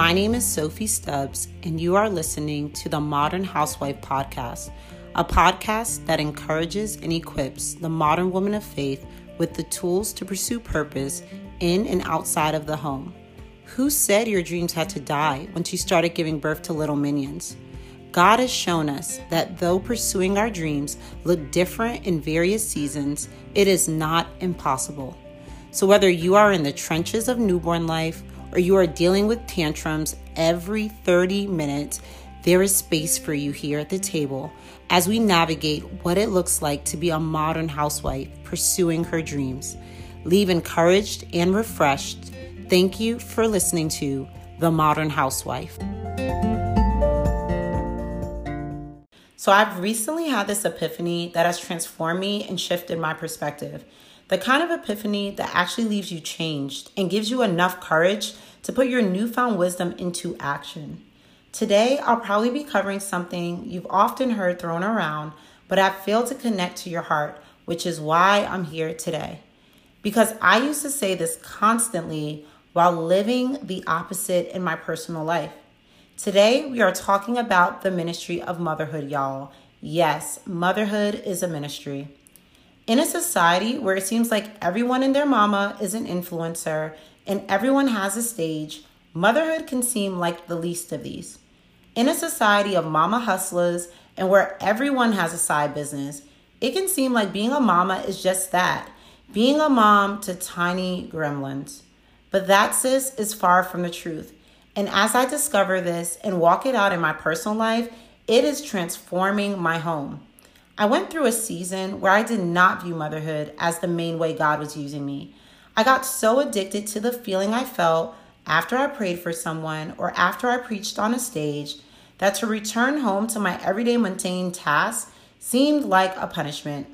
My name is Sophie Stubbs, and you are listening to the Modern Housewife Podcast, a podcast that encourages and equips the modern woman of faith with the tools to pursue purpose in and outside of the home. Who said your dreams had to die when she started giving birth to little minions? God has shown us that though pursuing our dreams look different in various seasons, it is not impossible. So, whether you are in the trenches of newborn life or you are dealing with tantrums every 30 minutes, there is space for you here at the table as we navigate what it looks like to be a modern housewife pursuing her dreams. Leave encouraged and refreshed. Thank you for listening to The Modern Housewife. So, I've recently had this epiphany that has transformed me and shifted my perspective. The kind of epiphany that actually leaves you changed and gives you enough courage to put your newfound wisdom into action. Today, I'll probably be covering something you've often heard thrown around, but have failed to connect to your heart, which is why I'm here today. Because I used to say this constantly while living the opposite in my personal life. Today, we are talking about the ministry of motherhood, y'all. Yes, motherhood is a ministry. In a society where it seems like everyone and their mama is an influencer and everyone has a stage, motherhood can seem like the least of these. In a society of mama hustlers and where everyone has a side business, it can seem like being a mama is just that being a mom to tiny gremlins. But that, sis, is far from the truth. And as I discover this and walk it out in my personal life, it is transforming my home. I went through a season where I did not view motherhood as the main way God was using me. I got so addicted to the feeling I felt after I prayed for someone or after I preached on a stage that to return home to my everyday mundane tasks seemed like a punishment.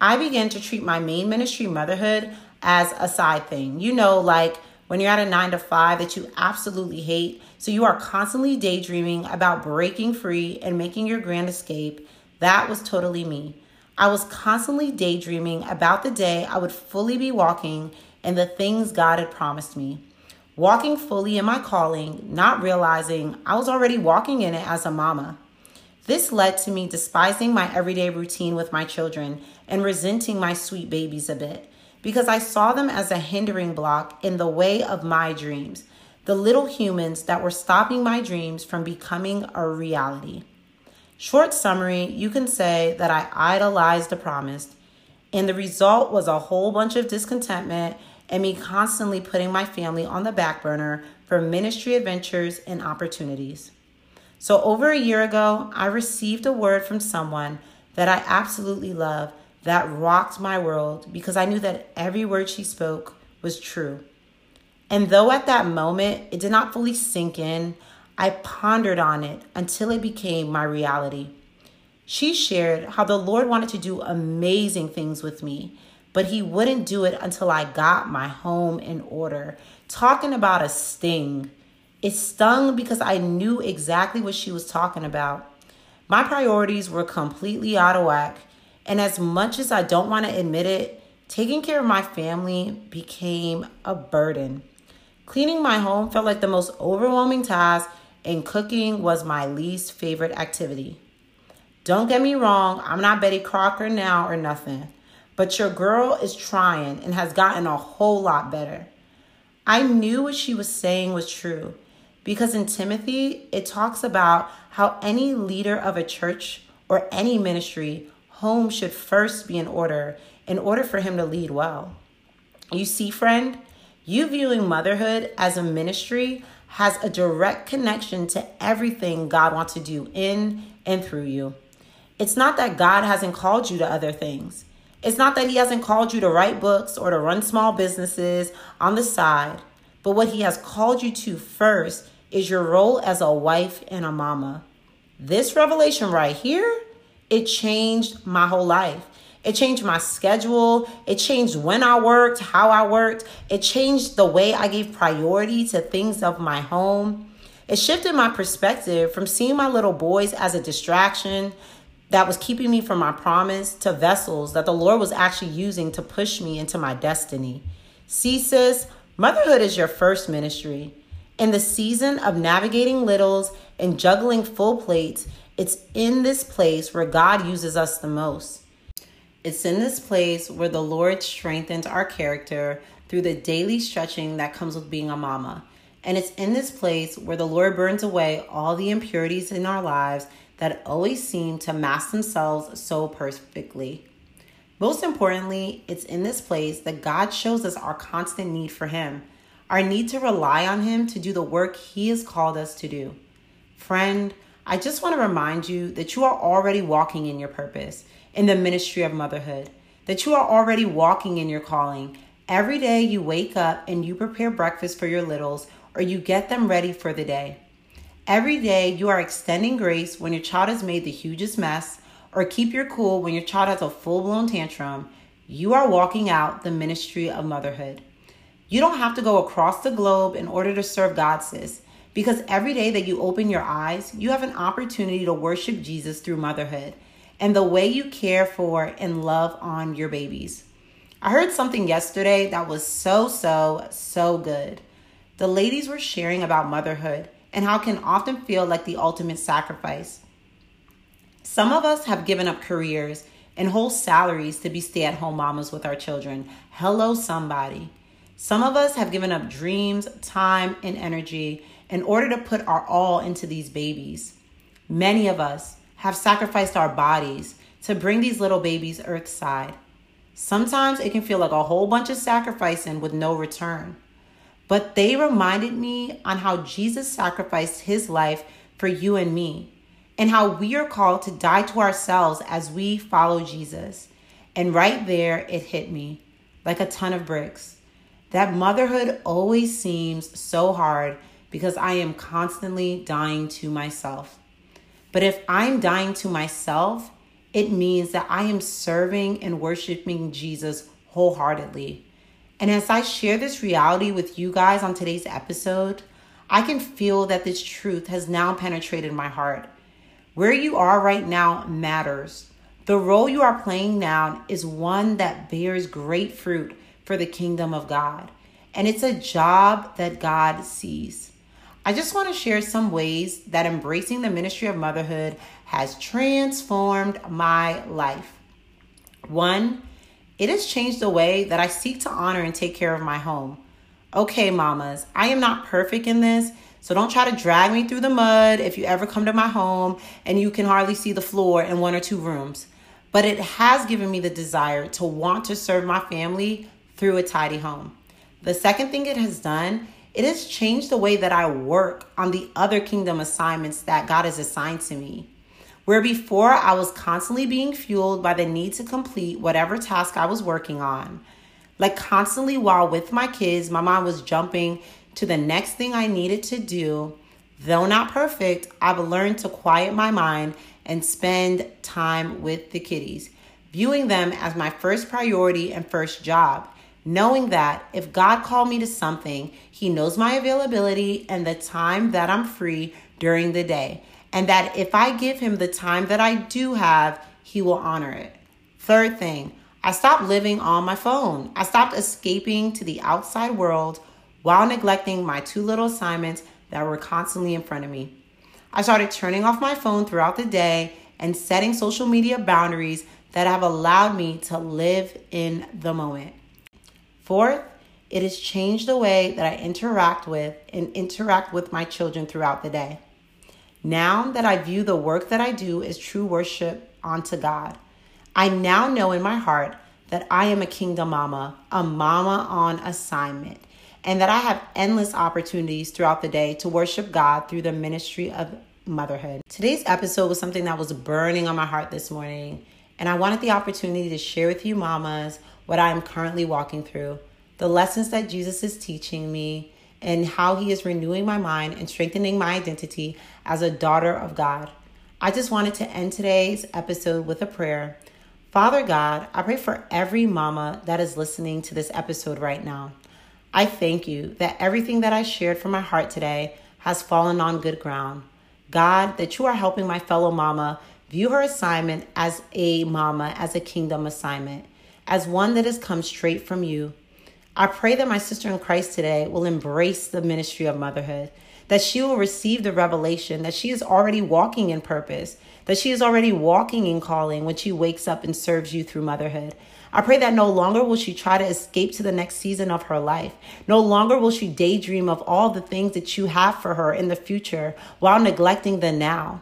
I began to treat my main ministry, motherhood, as a side thing. You know, like when you're at a nine to five that you absolutely hate, so you are constantly daydreaming about breaking free and making your grand escape that was totally me. I was constantly daydreaming about the day I would fully be walking in the things God had promised me. Walking fully in my calling, not realizing I was already walking in it as a mama. This led to me despising my everyday routine with my children and resenting my sweet babies a bit because I saw them as a hindering block in the way of my dreams, the little humans that were stopping my dreams from becoming a reality. Short summary, you can say that I idolized the promised, and the result was a whole bunch of discontentment and me constantly putting my family on the back burner for ministry adventures and opportunities. So, over a year ago, I received a word from someone that I absolutely love that rocked my world because I knew that every word she spoke was true. And though at that moment it did not fully sink in, I pondered on it until it became my reality. She shared how the Lord wanted to do amazing things with me, but He wouldn't do it until I got my home in order. Talking about a sting. It stung because I knew exactly what she was talking about. My priorities were completely out of whack, and as much as I don't want to admit it, taking care of my family became a burden. Cleaning my home felt like the most overwhelming task and cooking was my least favorite activity. Don't get me wrong, I'm not Betty Crocker now or nothing, but your girl is trying and has gotten a whole lot better. I knew what she was saying was true because in Timothy, it talks about how any leader of a church or any ministry, home should first be in order in order for him to lead well. You see, friend, you viewing motherhood as a ministry has a direct connection to everything God wants to do in and through you. It's not that God hasn't called you to other things. It's not that He hasn't called you to write books or to run small businesses on the side. But what He has called you to first is your role as a wife and a mama. This revelation right here, it changed my whole life. It changed my schedule. It changed when I worked, how I worked. It changed the way I gave priority to things of my home. It shifted my perspective from seeing my little boys as a distraction that was keeping me from my promise to vessels that the Lord was actually using to push me into my destiny. See, sis, motherhood is your first ministry. In the season of navigating littles and juggling full plates, it's in this place where God uses us the most. It's in this place where the Lord strengthens our character through the daily stretching that comes with being a mama. And it's in this place where the Lord burns away all the impurities in our lives that always seem to mask themselves so perfectly. Most importantly, it's in this place that God shows us our constant need for Him, our need to rely on Him to do the work He has called us to do. Friend, I just want to remind you that you are already walking in your purpose, in the ministry of motherhood, that you are already walking in your calling. Every day you wake up and you prepare breakfast for your littles or you get them ready for the day. Every day you are extending grace when your child has made the hugest mess or keep your cool when your child has a full blown tantrum. You are walking out the ministry of motherhood. You don't have to go across the globe in order to serve God, sis, because every day that you open your eyes, you have an opportunity to worship Jesus through motherhood and the way you care for and love on your babies. I heard something yesterday that was so, so, so good. The ladies were sharing about motherhood and how it can often feel like the ultimate sacrifice. Some of us have given up careers and whole salaries to be stay at home mamas with our children. Hello, somebody. Some of us have given up dreams, time, and energy in order to put our all into these babies. Many of us have sacrificed our bodies to bring these little babies earthside. Sometimes it can feel like a whole bunch of sacrificing with no return. But they reminded me on how Jesus sacrificed his life for you and me, and how we are called to die to ourselves as we follow Jesus. And right there, it hit me like a ton of bricks. That motherhood always seems so hard because I am constantly dying to myself. But if I'm dying to myself, it means that I am serving and worshiping Jesus wholeheartedly. And as I share this reality with you guys on today's episode, I can feel that this truth has now penetrated my heart. Where you are right now matters. The role you are playing now is one that bears great fruit for the kingdom of God. And it's a job that God sees. I just want to share some ways that embracing the ministry of motherhood has transformed my life. One, it has changed the way that I seek to honor and take care of my home. Okay, mamas, I am not perfect in this, so don't try to drag me through the mud if you ever come to my home and you can hardly see the floor in one or two rooms. But it has given me the desire to want to serve my family through a tidy home. The second thing it has done it has changed the way that I work on the other kingdom assignments that God has assigned to me. Where before I was constantly being fueled by the need to complete whatever task I was working on. Like constantly while with my kids, my mind was jumping to the next thing I needed to do. Though not perfect, I've learned to quiet my mind and spend time with the kiddies, viewing them as my first priority and first job knowing that if God called me to something, He knows my availability and the time that I'm free during the day. And that if I give Him the time that I do have, He will honor it. Third thing, I stopped living on my phone. I stopped escaping to the outside world while neglecting my two little assignments that were constantly in front of me. I started turning off my phone throughout the day and setting social media boundaries that have allowed me to live in the moment. Fourth, it has changed the way that I interact with and interact with my children throughout the day. Now that I view the work that I do as true worship unto God, I now know in my heart that I am a kingdom mama, a mama on assignment, and that I have endless opportunities throughout the day to worship God through the ministry of motherhood. Today's episode was something that was burning on my heart this morning, and I wanted the opportunity to share with you mamas what I am currently walking through, the lessons that Jesus is teaching me, and how he is renewing my mind and strengthening my identity as a daughter of God. I just wanted to end today's episode with a prayer. Father God, I pray for every mama that is listening to this episode right now. I thank you that everything that I shared from my heart today has fallen on good ground. God, that you are helping my fellow mama view her assignment as a mama, as a kingdom assignment as one that has come straight from you. I pray that my sister in Christ today will embrace the ministry of motherhood, that she will receive the revelation that she is already walking in purpose, that she is already walking in calling when she wakes up and serves you through motherhood. I pray that no longer will she try to escape to the next season of her life. No longer will she daydream of all the things that you have for her in the future while neglecting the now.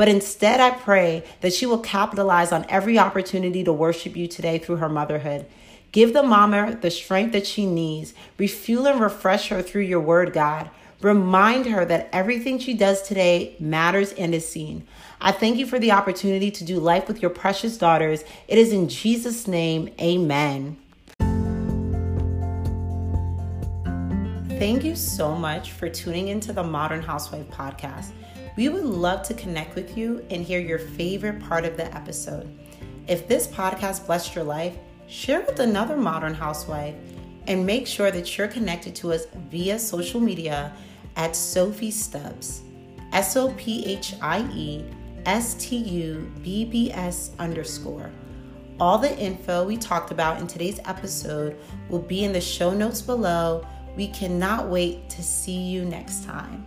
But instead, I pray that she will capitalize on every opportunity to worship you today through her motherhood. Give the mama the strength that she needs. Refuel and refresh her through your word, God. Remind her that everything she does today matters and is seen. I thank you for the opportunity to do life with your precious daughters. It is in Jesus' name, amen. Thank you so much for tuning into the Modern Housewife podcast. We would love to connect with you and hear your favorite part of the episode. If this podcast blessed your life, share with another modern housewife and make sure that you're connected to us via social media at Sophie Stubbs, S O P H I E S T U B B S underscore. All the info we talked about in today's episode will be in the show notes below. We cannot wait to see you next time.